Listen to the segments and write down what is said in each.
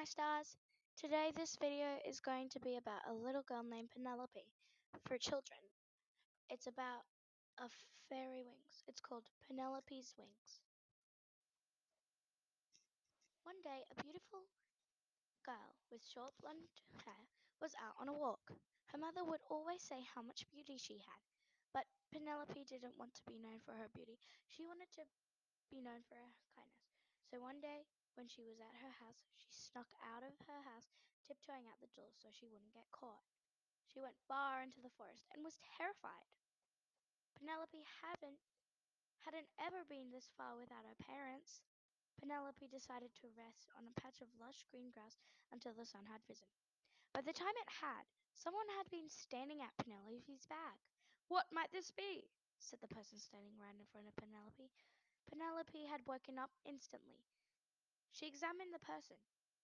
My stars. Today, this video is going to be about a little girl named Penelope for children. It's about a fairy wings. It's called Penelope's Wings. One day, a beautiful girl with short blonde hair was out on a walk. Her mother would always say how much beauty she had, but Penelope didn't want to be known for her beauty. She wanted to be known for her kindness. So one day, when she was at her house, she snuck out of her house, tiptoeing out the door so she wouldn't get caught. She went far into the forest and was terrified. Penelope hadn't hadn't ever been this far without her parents. Penelope decided to rest on a patch of lush green grass until the sun had risen. By the time it had, someone had been standing at Penelope's back. What might this be? said the person standing right in front of Penelope. Penelope had woken up instantly. She examined the person.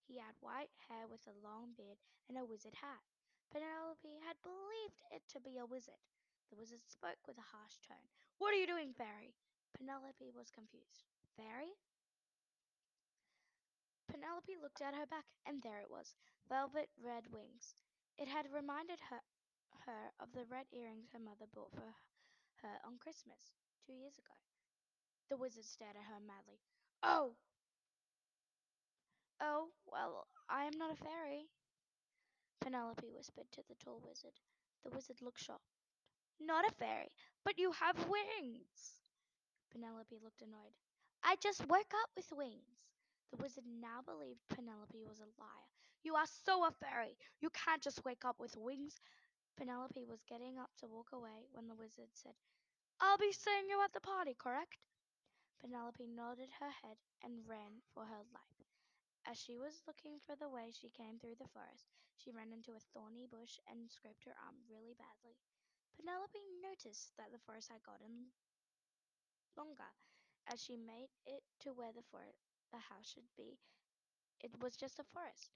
He had white hair with a long beard and a wizard hat. Penelope had believed it to be a wizard. The wizard spoke with a harsh tone. What are you doing, fairy? Penelope was confused. Fairy? Penelope looked at her back, and there it was velvet red wings. It had reminded her, her of the red earrings her mother bought for her on Christmas two years ago. The wizard stared at her madly. Oh, Oh, well, I am not a fairy, Penelope whispered to the tall wizard. The wizard looked shocked. Not a fairy, but you have wings. Penelope looked annoyed. I just woke up with wings. The wizard now believed Penelope was a liar. You are so a fairy. You can't just wake up with wings. Penelope was getting up to walk away when the wizard said, I'll be seeing you at the party, correct? Penelope nodded her head and ran for her life. As she was looking for the way she came through the forest, she ran into a thorny bush and scraped her arm really badly. Penelope noticed that the forest had gotten longer. As she made it to where the, for- the house should be, it was just a forest.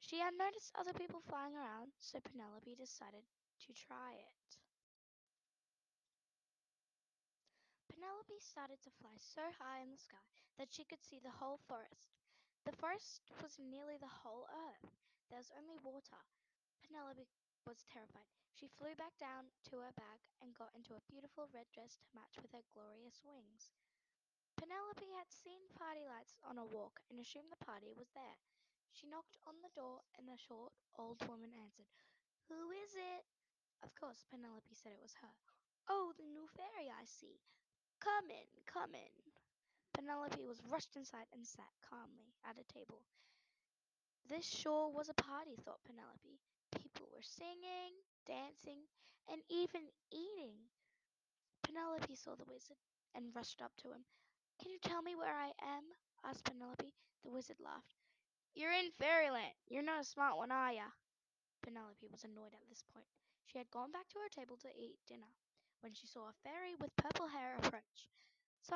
She had noticed other people flying around, so Penelope decided to try it. Penelope started to fly so high in the sky that she could see the whole forest. The forest was nearly the whole earth. There was only water. Penelope was terrified. She flew back down to her bag and got into a beautiful red dress to match with her glorious wings. Penelope had seen party lights on a walk and assumed the party was there. She knocked on the door and the short old woman answered. Who is it? Of course, Penelope said it was her. Oh, the new fairy I see. Come in, come in. Penelope was rushed inside and sat calmly at a table. This sure was a party, thought Penelope. People were singing, dancing, and even eating. Penelope saw the wizard and rushed up to him. Can you tell me where I am? asked Penelope. The wizard laughed. You're in fairyland. You're not a smart one, are ya? Penelope was annoyed at this point. She had gone back to her table to eat dinner when she saw a fairy with purple hair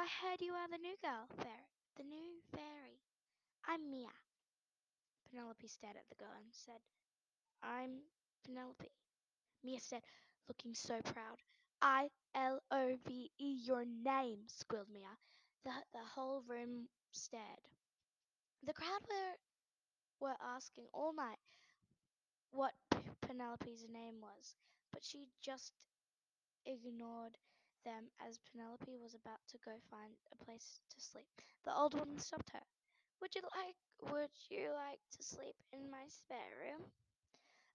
I heard you are the new girl, fairy, the new fairy. I'm Mia. Penelope stared at the girl and said, I'm Penelope. Mia said, looking so proud. I L O V E, your name, squealed Mia. The, the whole room stared. The crowd were, were asking all night what Penelope's name was, but she just ignored them as Penelope was about to go find a place to sleep. The old woman stopped her. Would you like would you like to sleep in my spare room?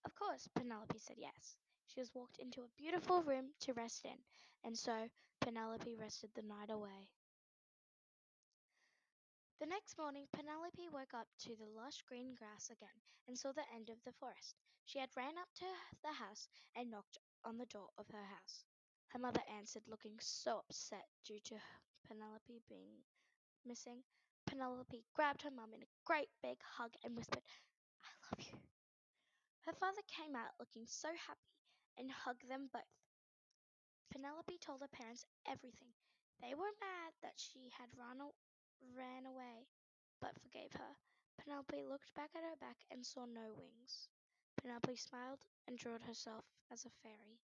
Of course, Penelope said yes. She was walked into a beautiful room to rest in, and so Penelope rested the night away. The next morning, Penelope woke up to the lush green grass again and saw the end of the forest. She had ran up to the house and knocked on the door of her house. Her mother answered, looking so upset due to Penelope being missing. Penelope grabbed her mum in a great big hug and whispered, I love you. Her father came out looking so happy and hugged them both. Penelope told her parents everything. They were mad that she had run a- ran away, but forgave her. Penelope looked back at her back and saw no wings. Penelope smiled and drew herself as a fairy.